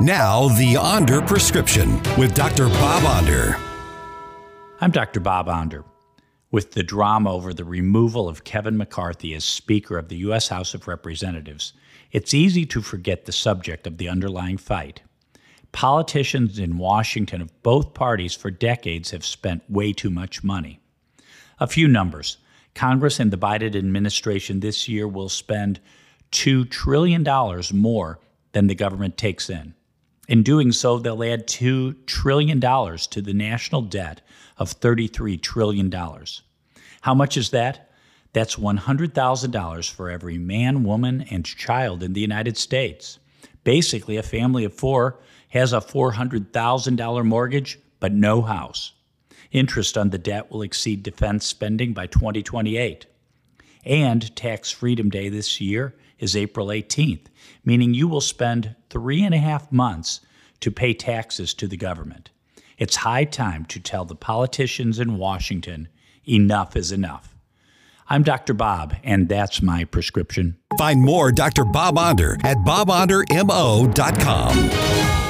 Now, the Onder prescription with Dr. Bob Onder. I'm Dr. Bob Onder. With the drama over the removal of Kevin McCarthy as Speaker of the U.S. House of Representatives, it's easy to forget the subject of the underlying fight. Politicians in Washington of both parties for decades have spent way too much money. A few numbers. Congress and the Biden administration this year will spend $2 trillion more than the government takes in. In doing so, they'll add $2 trillion to the national debt of $33 trillion. How much is that? That's $100,000 for every man, woman, and child in the United States. Basically, a family of four has a $400,000 mortgage, but no house. Interest on the debt will exceed defense spending by 2028. And Tax Freedom Day this year is April 18th, meaning you will spend three and a half months to pay taxes to the government. It's high time to tell the politicians in Washington enough is enough. I'm Dr. Bob, and that's my prescription. Find more Dr. Bob Onder at bobondermo.com.